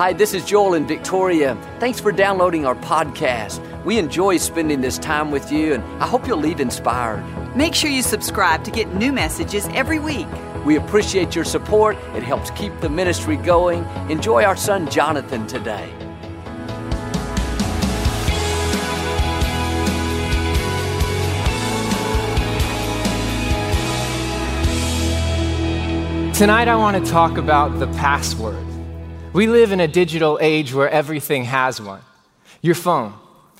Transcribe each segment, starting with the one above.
Hi, this is Joel and Victoria. Thanks for downloading our podcast. We enjoy spending this time with you, and I hope you'll leave inspired. Make sure you subscribe to get new messages every week. We appreciate your support. It helps keep the ministry going. Enjoy our son Jonathan today. Tonight, I want to talk about the password. We live in a digital age where everything has one your phone,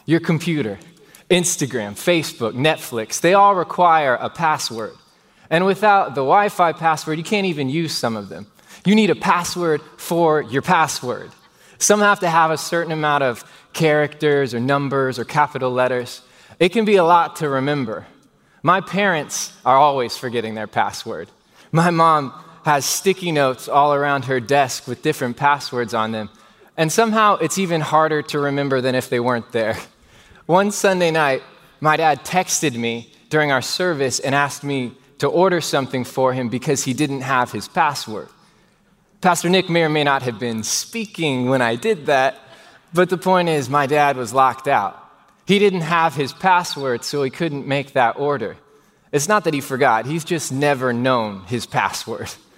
your computer, Instagram, Facebook, Netflix, they all require a password. And without the Wi Fi password, you can't even use some of them. You need a password for your password. Some have to have a certain amount of characters or numbers or capital letters. It can be a lot to remember. My parents are always forgetting their password. My mom has sticky notes all around her desk with different passwords on them. And somehow it's even harder to remember than if they weren't there. One Sunday night, my dad texted me during our service and asked me to order something for him because he didn't have his password. Pastor Nick may or may not have been speaking when I did that, but the point is, my dad was locked out. He didn't have his password, so he couldn't make that order. It's not that he forgot, he's just never known his password.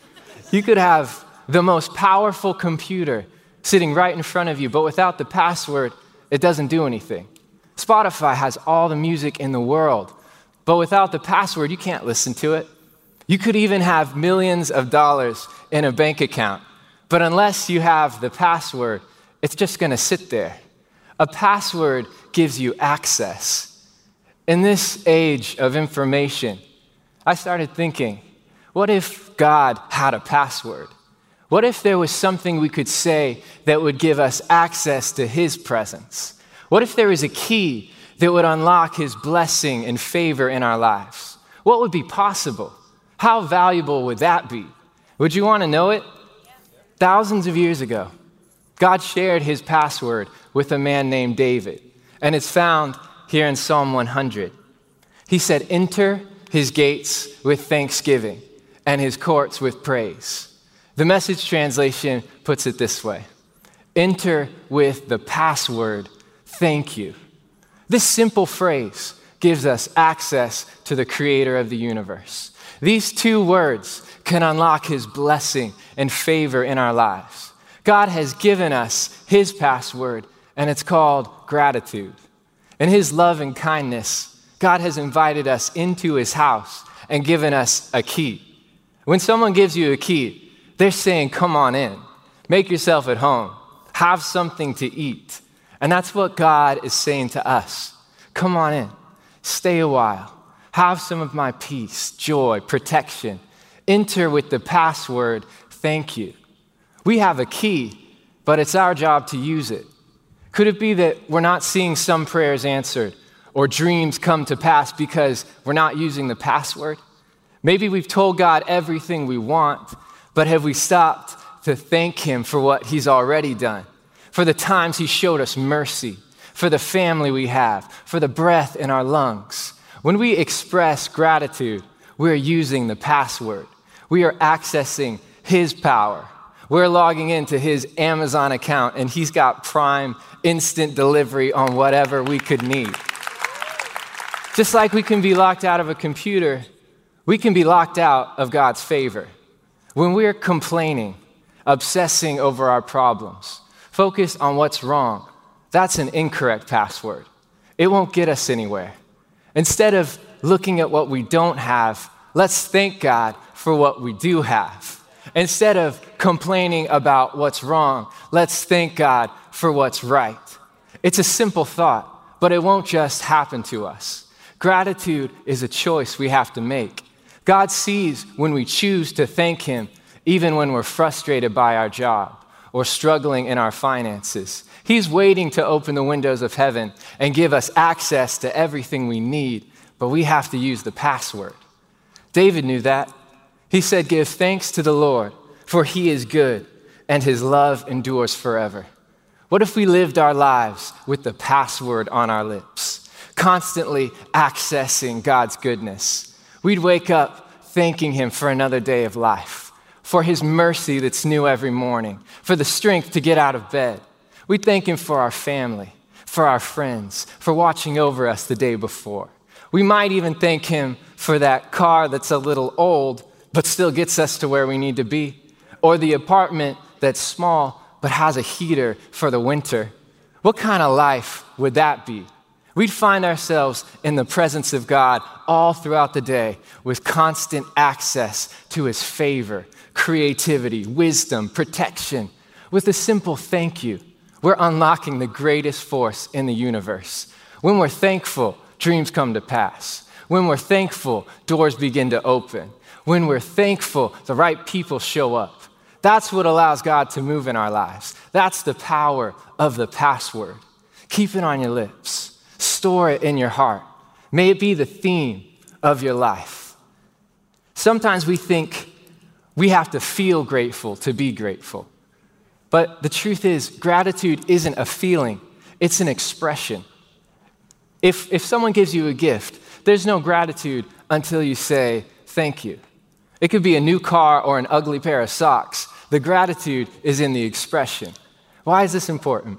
You could have the most powerful computer sitting right in front of you, but without the password, it doesn't do anything. Spotify has all the music in the world, but without the password, you can't listen to it. You could even have millions of dollars in a bank account, but unless you have the password, it's just gonna sit there. A password gives you access. In this age of information, I started thinking, what if God had a password? What if there was something we could say that would give us access to His presence? What if there was a key that would unlock His blessing and favor in our lives? What would be possible? How valuable would that be? Would you want to know it? Thousands of years ago, God shared His password with a man named David, and it's found here in Psalm 100. He said, Enter His gates with thanksgiving and his courts with praise. The message translation puts it this way Enter with the password, thank you. This simple phrase gives us access to the creator of the universe. These two words can unlock his blessing and favor in our lives. God has given us his password, and it's called gratitude. In his love and kindness, God has invited us into his house and given us a key. When someone gives you a key, they're saying, Come on in, make yourself at home, have something to eat. And that's what God is saying to us. Come on in, stay a while, have some of my peace, joy, protection. Enter with the password, thank you. We have a key, but it's our job to use it. Could it be that we're not seeing some prayers answered or dreams come to pass because we're not using the password? Maybe we've told God everything we want, but have we stopped to thank Him for what He's already done? For the times He showed us mercy, for the family we have, for the breath in our lungs. When we express gratitude, we're using the password. We are accessing His power. We're logging into His Amazon account, and He's got prime instant delivery on whatever we could need. Just like we can be locked out of a computer we can be locked out of God's favor. When we're complaining, obsessing over our problems, focused on what's wrong, that's an incorrect password. It won't get us anywhere. Instead of looking at what we don't have, let's thank God for what we do have. Instead of complaining about what's wrong, let's thank God for what's right. It's a simple thought, but it won't just happen to us. Gratitude is a choice we have to make. God sees when we choose to thank Him, even when we're frustrated by our job or struggling in our finances. He's waiting to open the windows of heaven and give us access to everything we need, but we have to use the password. David knew that. He said, Give thanks to the Lord, for He is good, and His love endures forever. What if we lived our lives with the password on our lips, constantly accessing God's goodness? We'd wake up thanking Him for another day of life. for his mercy that's new every morning, for the strength to get out of bed. We thank him for our family, for our friends, for watching over us the day before. We might even thank him for that car that's a little old, but still gets us to where we need to be, or the apartment that's small, but has a heater for the winter. What kind of life would that be? We'd find ourselves in the presence of God all throughout the day with constant access to His favor, creativity, wisdom, protection. With a simple thank you, we're unlocking the greatest force in the universe. When we're thankful, dreams come to pass. When we're thankful, doors begin to open. When we're thankful, the right people show up. That's what allows God to move in our lives. That's the power of the password. Keep it on your lips store it in your heart. May it be the theme of your life. Sometimes we think we have to feel grateful to be grateful. But the truth is, gratitude isn't a feeling, it's an expression. If, if someone gives you a gift, there's no gratitude until you say, thank you. It could be a new car or an ugly pair of socks. The gratitude is in the expression. Why is this important?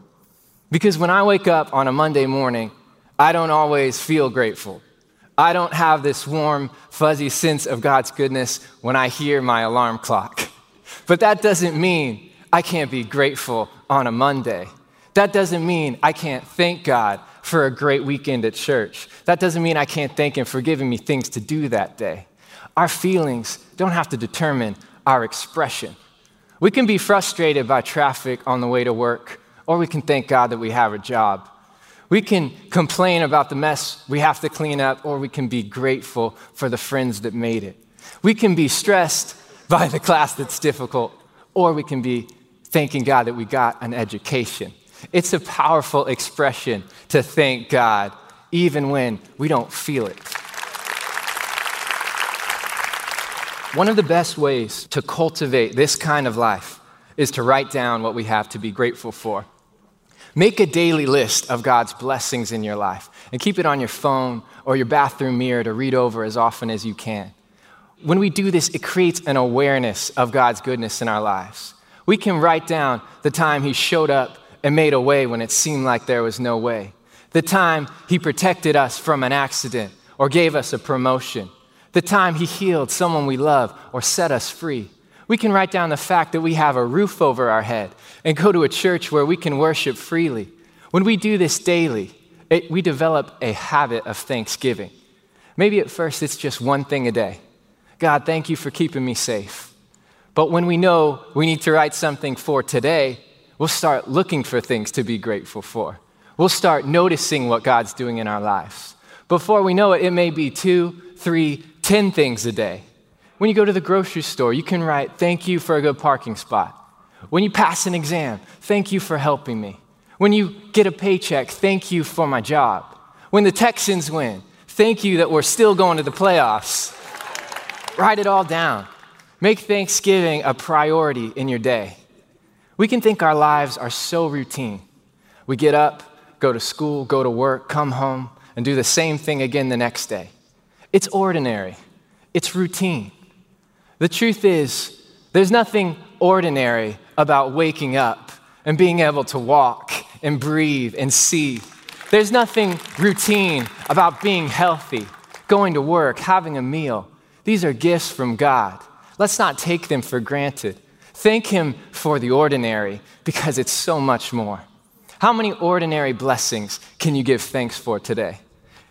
Because when I wake up on a Monday morning, I don't always feel grateful. I don't have this warm, fuzzy sense of God's goodness when I hear my alarm clock. But that doesn't mean I can't be grateful on a Monday. That doesn't mean I can't thank God for a great weekend at church. That doesn't mean I can't thank Him for giving me things to do that day. Our feelings don't have to determine our expression. We can be frustrated by traffic on the way to work, or we can thank God that we have a job. We can complain about the mess we have to clean up, or we can be grateful for the friends that made it. We can be stressed by the class that's difficult, or we can be thanking God that we got an education. It's a powerful expression to thank God, even when we don't feel it. One of the best ways to cultivate this kind of life is to write down what we have to be grateful for. Make a daily list of God's blessings in your life and keep it on your phone or your bathroom mirror to read over as often as you can. When we do this, it creates an awareness of God's goodness in our lives. We can write down the time He showed up and made a way when it seemed like there was no way, the time He protected us from an accident or gave us a promotion, the time He healed someone we love or set us free. We can write down the fact that we have a roof over our head and go to a church where we can worship freely. When we do this daily, it, we develop a habit of thanksgiving. Maybe at first it's just one thing a day. God, thank you for keeping me safe. But when we know we need to write something for today, we'll start looking for things to be grateful for. We'll start noticing what God's doing in our lives. Before we know it, it may be two, three, ten things a day. When you go to the grocery store, you can write, Thank you for a good parking spot. When you pass an exam, thank you for helping me. When you get a paycheck, thank you for my job. When the Texans win, thank you that we're still going to the playoffs. Write it all down. Make Thanksgiving a priority in your day. We can think our lives are so routine. We get up, go to school, go to work, come home, and do the same thing again the next day. It's ordinary, it's routine. The truth is, there's nothing ordinary about waking up and being able to walk and breathe and see. There's nothing routine about being healthy, going to work, having a meal. These are gifts from God. Let's not take them for granted. Thank Him for the ordinary because it's so much more. How many ordinary blessings can you give thanks for today?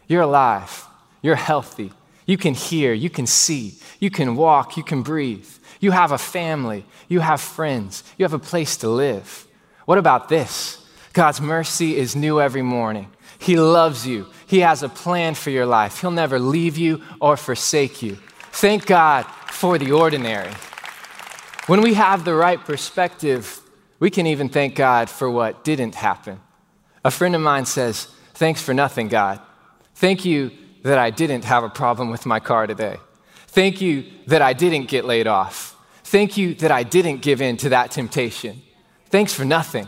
You're alive, you're healthy, you can hear, you can see, you can walk, you can breathe. You have a family, you have friends, you have a place to live. What about this? God's mercy is new every morning. He loves you. He has a plan for your life. He'll never leave you or forsake you. Thank God for the ordinary. When we have the right perspective, we can even thank God for what didn't happen. A friend of mine says, Thanks for nothing, God. Thank you that I didn't have a problem with my car today. Thank you that I didn't get laid off. Thank you that I didn't give in to that temptation. Thanks for nothing.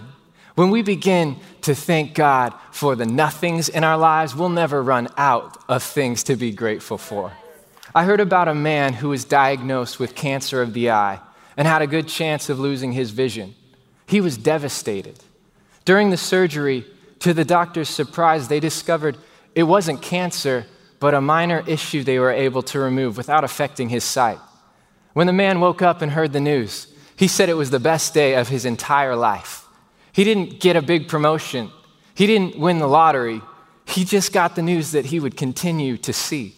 When we begin to thank God for the nothings in our lives, we'll never run out of things to be grateful for. I heard about a man who was diagnosed with cancer of the eye, and had a good chance of losing his vision. He was devastated. During the surgery, to the doctor's surprise, they discovered it wasn't cancer, but a minor issue they were able to remove without affecting his sight. When the man woke up and heard the news, he said it was the best day of his entire life. He didn't get a big promotion, he didn't win the lottery. He just got the news that he would continue to see.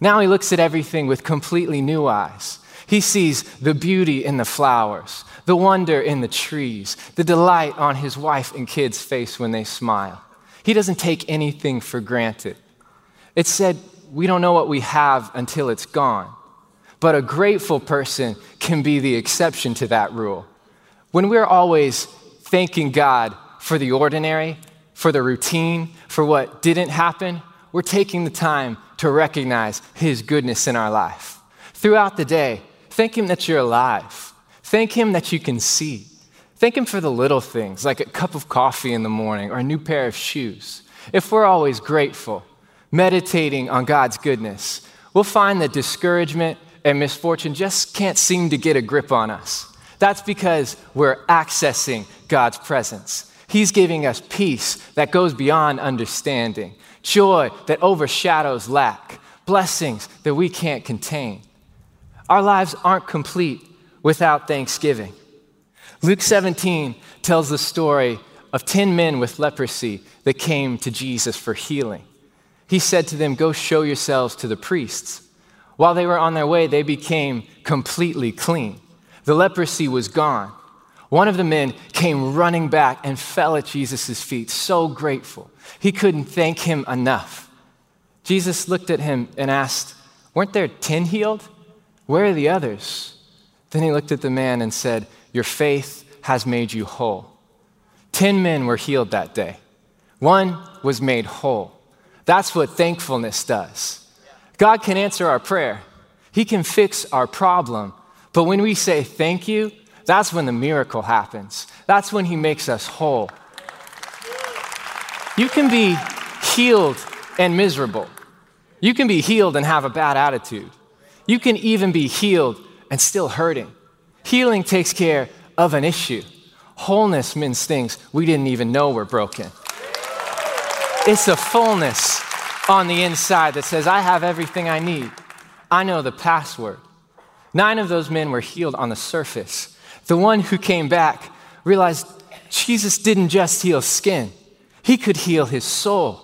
Now he looks at everything with completely new eyes. He sees the beauty in the flowers, the wonder in the trees, the delight on his wife and kids' face when they smile. He doesn't take anything for granted. It said, We don't know what we have until it's gone. But a grateful person can be the exception to that rule. When we're always thanking God for the ordinary, for the routine, for what didn't happen, we're taking the time to recognize His goodness in our life. Throughout the day, thank Him that you're alive. Thank Him that you can see. Thank Him for the little things, like a cup of coffee in the morning or a new pair of shoes. If we're always grateful, meditating on God's goodness, we'll find that discouragement and misfortune just can't seem to get a grip on us. That's because we're accessing God's presence. He's giving us peace that goes beyond understanding, joy that overshadows lack, blessings that we can't contain. Our lives aren't complete without thanksgiving. Luke 17 tells the story of 10 men with leprosy that came to Jesus for healing. He said to them, Go show yourselves to the priests. While they were on their way, they became completely clean. The leprosy was gone. One of the men came running back and fell at Jesus' feet, so grateful. He couldn't thank him enough. Jesus looked at him and asked, Weren't there 10 healed? Where are the others? Then he looked at the man and said, Your faith has made you whole. Ten men were healed that day, one was made whole. That's what thankfulness does. God can answer our prayer, He can fix our problem. But when we say thank you, that's when the miracle happens. That's when He makes us whole. You can be healed and miserable. You can be healed and have a bad attitude. You can even be healed and still hurting. Healing takes care of an issue. Wholeness means things we didn't even know were broken. It's a fullness on the inside that says, I have everything I need. I know the password. Nine of those men were healed on the surface. The one who came back realized Jesus didn't just heal skin, he could heal his soul.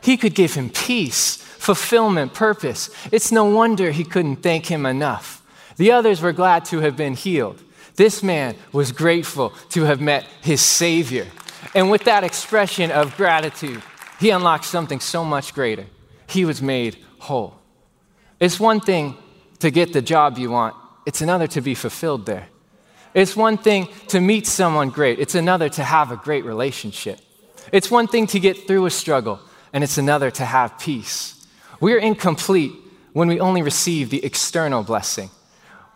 He could give him peace, fulfillment, purpose. It's no wonder he couldn't thank him enough. The others were glad to have been healed. This man was grateful to have met his Savior. And with that expression of gratitude, he unlocked something so much greater. He was made whole. It's one thing to get the job you want, it's another to be fulfilled there. It's one thing to meet someone great, it's another to have a great relationship. It's one thing to get through a struggle, and it's another to have peace. We're incomplete when we only receive the external blessing.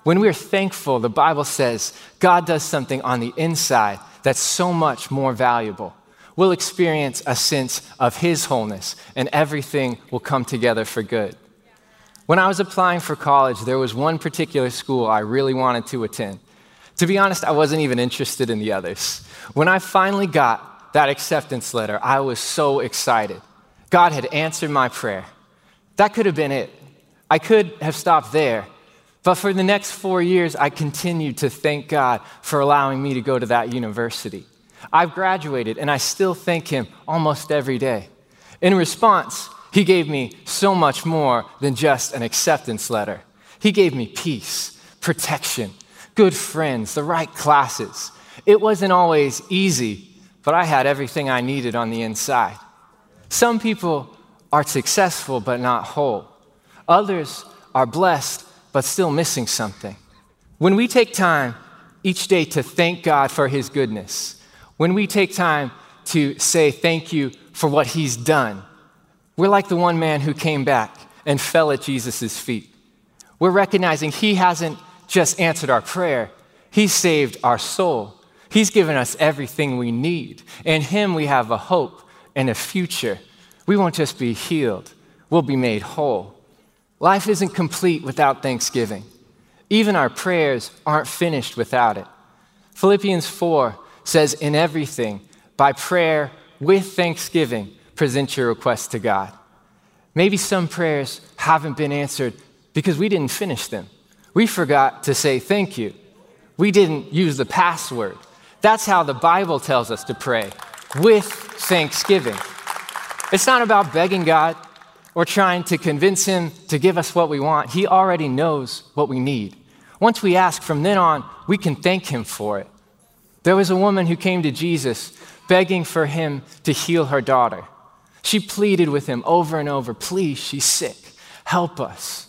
When we're thankful, the Bible says God does something on the inside that's so much more valuable. We'll experience a sense of His wholeness, and everything will come together for good. When I was applying for college, there was one particular school I really wanted to attend. To be honest, I wasn't even interested in the others. When I finally got that acceptance letter, I was so excited. God had answered my prayer. That could have been it. I could have stopped there but for the next four years, I continued to thank God for allowing me to go to that university. I've graduated, and I still thank Him almost every day. In response, He gave me so much more than just an acceptance letter. He gave me peace, protection, good friends, the right classes. It wasn't always easy, but I had everything I needed on the inside. Some people are successful but not whole. Others are blessed but still missing something. When we take time each day to thank God for His goodness, when we take time to say thank you for what He's done, we're like the one man who came back and fell at Jesus' feet. We're recognizing He hasn't just answered our prayer, He saved our soul. He's given us everything we need. In Him, we have a hope and a future. We won't just be healed, we'll be made whole. Life isn't complete without thanksgiving. Even our prayers aren't finished without it. Philippians 4 says, In everything, by prayer with thanksgiving, present your requests to God. Maybe some prayers haven't been answered because we didn't finish them. We forgot to say thank you. We didn't use the password. That's how the Bible tells us to pray with thanksgiving. It's not about begging God or trying to convince Him to give us what we want. He already knows what we need. Once we ask, from then on, we can thank Him for it. There was a woman who came to Jesus begging for Him to heal her daughter. She pleaded with Him over and over, Please, she's sick. Help us.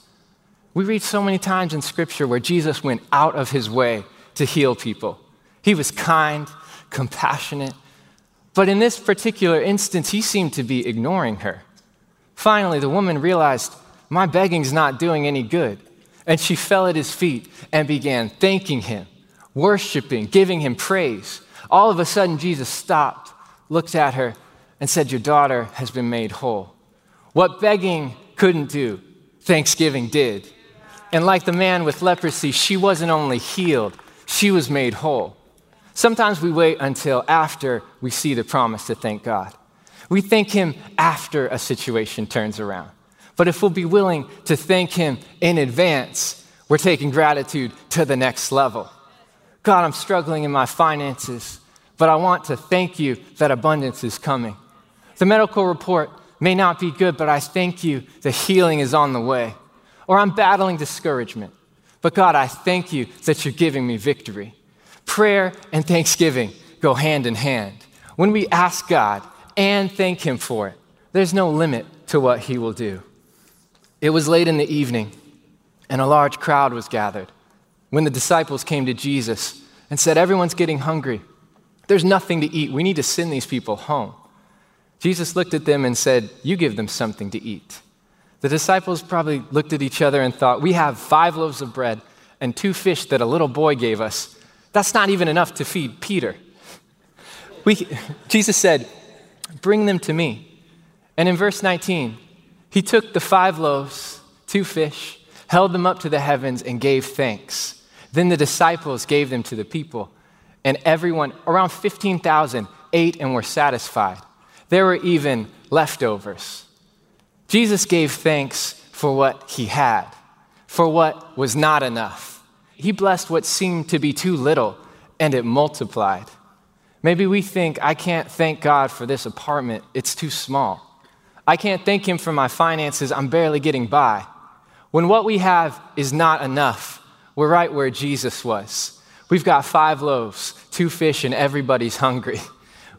We read so many times in Scripture where Jesus went out of His way to heal people. He was kind, compassionate, but in this particular instance, he seemed to be ignoring her. Finally, the woman realized, My begging's not doing any good. And she fell at his feet and began thanking him, worshiping, giving him praise. All of a sudden, Jesus stopped, looked at her, and said, Your daughter has been made whole. What begging couldn't do, thanksgiving did. And like the man with leprosy, she wasn't only healed, she was made whole. Sometimes we wait until after we see the promise to thank God. We thank Him after a situation turns around. But if we'll be willing to thank Him in advance, we're taking gratitude to the next level. God, I'm struggling in my finances, but I want to thank you that abundance is coming. The medical report may not be good, but I thank you that healing is on the way. Or I'm battling discouragement, but God, I thank you that you're giving me victory. Prayer and thanksgiving go hand in hand. When we ask God and thank Him for it, there's no limit to what He will do. It was late in the evening, and a large crowd was gathered when the disciples came to Jesus and said, Everyone's getting hungry. There's nothing to eat. We need to send these people home. Jesus looked at them and said, You give them something to eat. The disciples probably looked at each other and thought, We have five loaves of bread and two fish that a little boy gave us. That's not even enough to feed Peter. We, Jesus said, Bring them to me. And in verse 19, he took the five loaves, two fish, held them up to the heavens, and gave thanks. Then the disciples gave them to the people, and everyone, around 15,000, ate and were satisfied. There were even leftovers. Jesus gave thanks for what he had, for what was not enough. He blessed what seemed to be too little, and it multiplied. Maybe we think, I can't thank God for this apartment, it's too small. I can't thank Him for my finances, I'm barely getting by. When what we have is not enough, we're right where Jesus was. We've got five loaves, two fish, and everybody's hungry.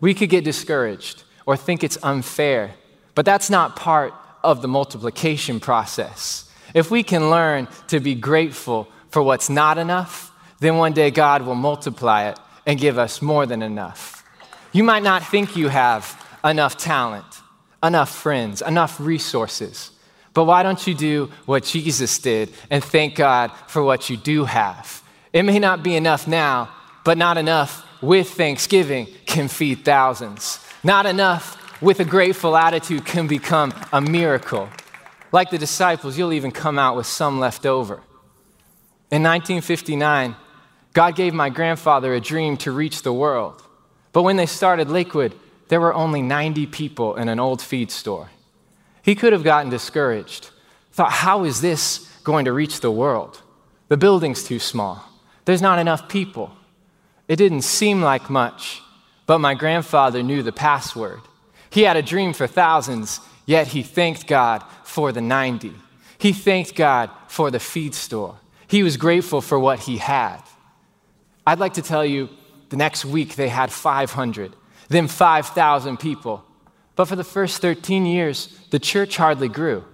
We could get discouraged or think it's unfair, but that's not part of the multiplication process. If we can learn to be grateful for what's not enough, then one day God will multiply it and give us more than enough. You might not think you have enough talent, enough friends, enough resources, but why don't you do what Jesus did and thank God for what you do have? It may not be enough now, but not enough with thanksgiving can feed thousands. Not enough with a grateful attitude can become a miracle. Like the disciples, you'll even come out with some left over. In 1959, God gave my grandfather a dream to reach the world. But when they started Lakewood, there were only 90 people in an old feed store. He could have gotten discouraged, thought, how is this going to reach the world? The building's too small. There's not enough people. It didn't seem like much, but my grandfather knew the password. He had a dream for thousands, yet he thanked God for the 90. He thanked God for the feed store. He was grateful for what he had. I'd like to tell you the next week they had 500, then 5,000 people. But for the first 13 years, the church hardly grew.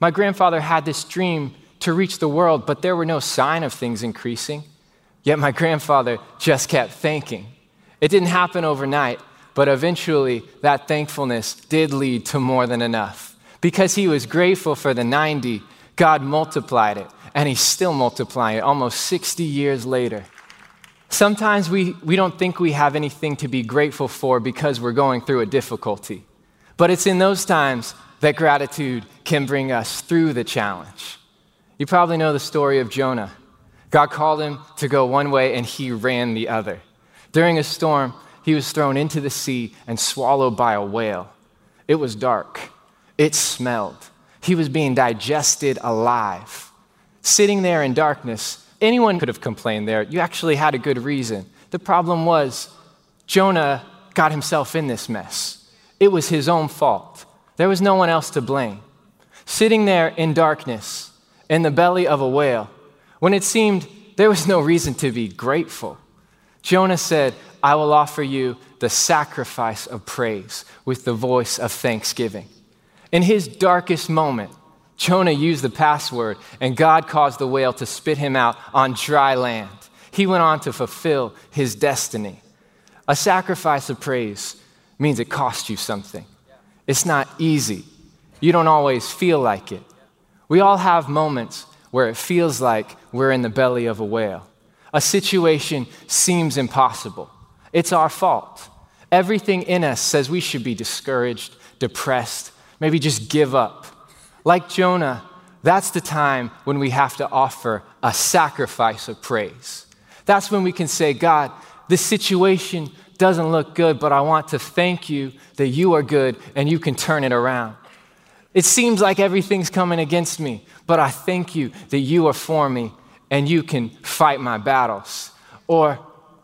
My grandfather had this dream to reach the world, but there were no sign of things increasing. Yet my grandfather just kept thanking. It didn't happen overnight, but eventually that thankfulness did lead to more than enough. Because he was grateful for the 90, God multiplied it and he's still multiplying it almost 60 years later. Sometimes we, we don't think we have anything to be grateful for because we're going through a difficulty. But it's in those times that gratitude can bring us through the challenge. You probably know the story of Jonah. God called him to go one way and he ran the other. During a storm, he was thrown into the sea and swallowed by a whale. It was dark. It smelled. He was being digested alive. Sitting there in darkness, anyone could have complained there. You actually had a good reason. The problem was Jonah got himself in this mess. It was his own fault. There was no one else to blame. Sitting there in darkness, in the belly of a whale, when it seemed there was no reason to be grateful, Jonah said, I will offer you the sacrifice of praise with the voice of thanksgiving. In his darkest moment, Jonah used the password, and God caused the whale to spit him out on dry land. He went on to fulfill his destiny. A sacrifice of praise means it costs you something. It's not easy. You don't always feel like it. We all have moments where it feels like we're in the belly of a whale. A situation seems impossible. It's our fault. Everything in us says we should be discouraged, depressed, maybe just give up. Like Jonah, that's the time when we have to offer a sacrifice of praise. That's when we can say, God, this situation doesn't look good, but I want to thank you that you are good and you can turn it around. It seems like everything's coming against me, but I thank you that you are for me and you can fight my battles. Or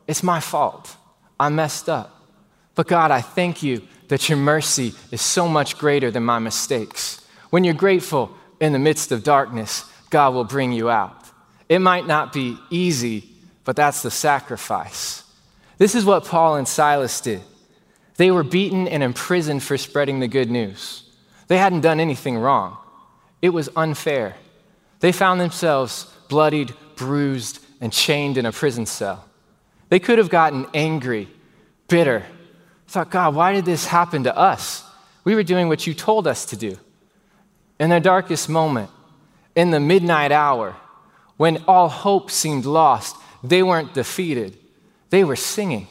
it's my fault. I messed up. But God, I thank you that your mercy is so much greater than my mistakes. When you're grateful in the midst of darkness, God will bring you out. It might not be easy, but that's the sacrifice. This is what Paul and Silas did. They were beaten and imprisoned for spreading the good news. They hadn't done anything wrong, it was unfair. They found themselves bloodied, bruised, and chained in a prison cell. They could have gotten angry, bitter, thought, God, why did this happen to us? We were doing what you told us to do. In their darkest moment, in the midnight hour, when all hope seemed lost, they weren't defeated. They were singing.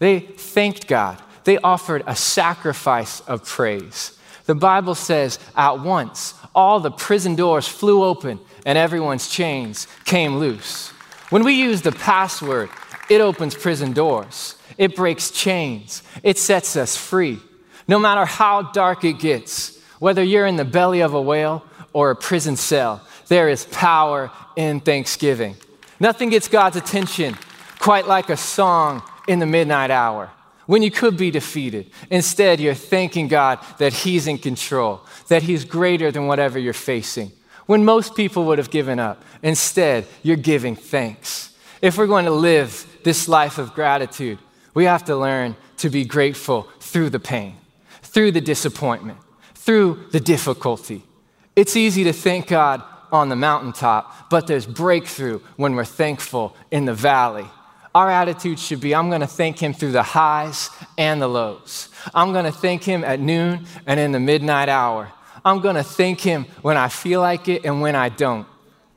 They thanked God. They offered a sacrifice of praise. The Bible says, at once, all the prison doors flew open and everyone's chains came loose. When we use the password, it opens prison doors, it breaks chains, it sets us free. No matter how dark it gets, whether you're in the belly of a whale or a prison cell, there is power in thanksgiving. Nothing gets God's attention quite like a song in the midnight hour when you could be defeated. Instead, you're thanking God that He's in control, that He's greater than whatever you're facing. When most people would have given up, instead, you're giving thanks. If we're going to live this life of gratitude, we have to learn to be grateful through the pain, through the disappointment, through the difficulty. It's easy to thank God on the mountaintop, but there's breakthrough when we're thankful in the valley our attitude should be I'm going to thank him through the highs and the lows. I'm going to thank him at noon and in the midnight hour. I'm going to thank him when I feel like it and when I don't.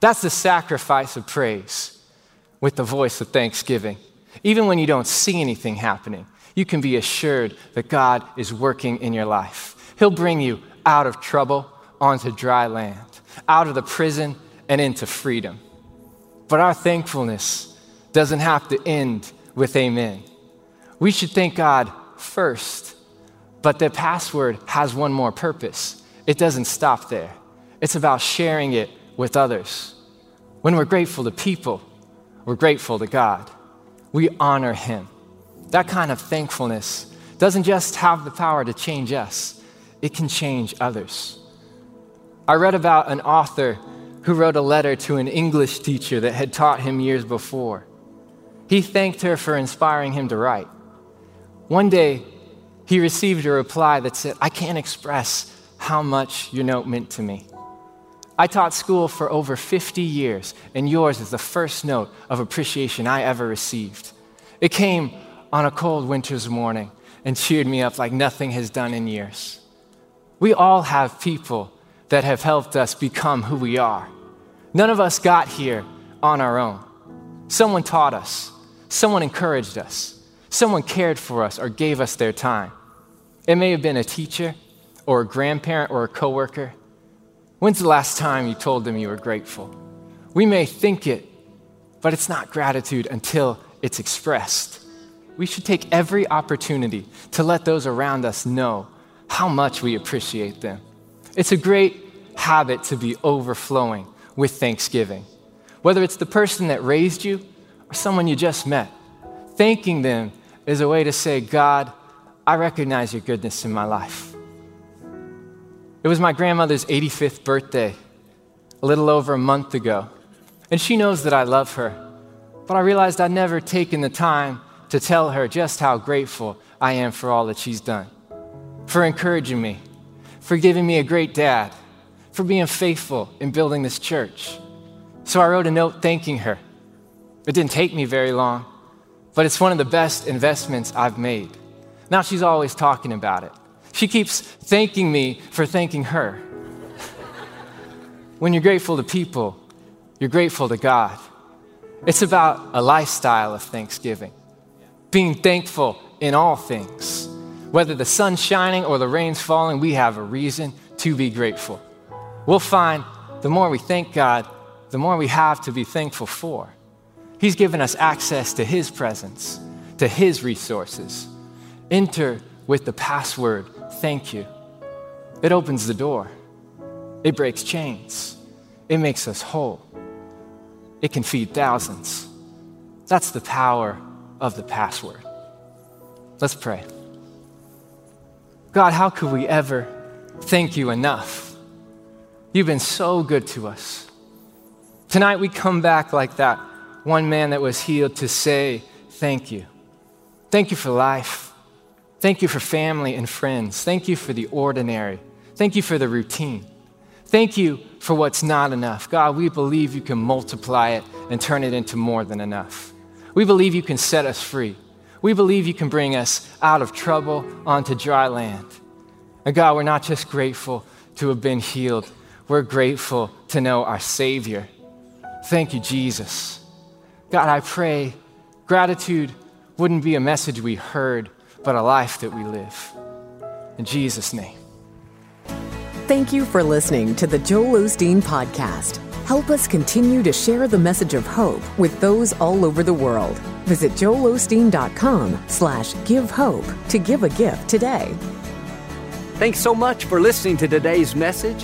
That's the sacrifice of praise with the voice of thanksgiving. Even when you don't see anything happening, you can be assured that God is working in your life. He'll bring you out of trouble onto dry land, out of the prison and into freedom. But our thankfulness doesn't have to end with amen. We should thank God first, but the password has one more purpose. It doesn't stop there, it's about sharing it with others. When we're grateful to people, we're grateful to God. We honor Him. That kind of thankfulness doesn't just have the power to change us, it can change others. I read about an author who wrote a letter to an English teacher that had taught him years before. He thanked her for inspiring him to write. One day, he received a reply that said, I can't express how much your note meant to me. I taught school for over 50 years, and yours is the first note of appreciation I ever received. It came on a cold winter's morning and cheered me up like nothing has done in years. We all have people that have helped us become who we are. None of us got here on our own. Someone taught us, Someone encouraged us, someone cared for us or gave us their time. It may have been a teacher or a grandparent or a coworker. When's the last time you told them you were grateful? We may think it, but it's not gratitude until it's expressed. We should take every opportunity to let those around us know how much we appreciate them. It's a great habit to be overflowing with thanksgiving. Whether it's the person that raised you or someone you just met, thanking them is a way to say, God, I recognize your goodness in my life. It was my grandmother's 85th birthday a little over a month ago, and she knows that I love her, but I realized I'd never taken the time to tell her just how grateful I am for all that she's done, for encouraging me, for giving me a great dad, for being faithful in building this church. So I wrote a note thanking her. It didn't take me very long, but it's one of the best investments I've made. Now she's always talking about it. She keeps thanking me for thanking her. when you're grateful to people, you're grateful to God. It's about a lifestyle of thanksgiving, being thankful in all things. Whether the sun's shining or the rain's falling, we have a reason to be grateful. We'll find the more we thank God, the more we have to be thankful for. He's given us access to His presence, to His resources. Enter with the password, thank you. It opens the door, it breaks chains, it makes us whole, it can feed thousands. That's the power of the password. Let's pray. God, how could we ever thank you enough? You've been so good to us. Tonight we come back like that one man that was healed to say thank you. Thank you for life. Thank you for family and friends. Thank you for the ordinary. Thank you for the routine. Thank you for what's not enough. God, we believe you can multiply it and turn it into more than enough. We believe you can set us free. We believe you can bring us out of trouble onto dry land. And God, we're not just grateful to have been healed, we're grateful to know our Savior. Thank you, Jesus. God, I pray gratitude wouldn't be a message we heard, but a life that we live. In Jesus' name. Thank you for listening to the Joel Osteen Podcast. Help us continue to share the message of hope with those all over the world. Visit joelosteen.com slash give hope to give a gift today. Thanks so much for listening to today's message.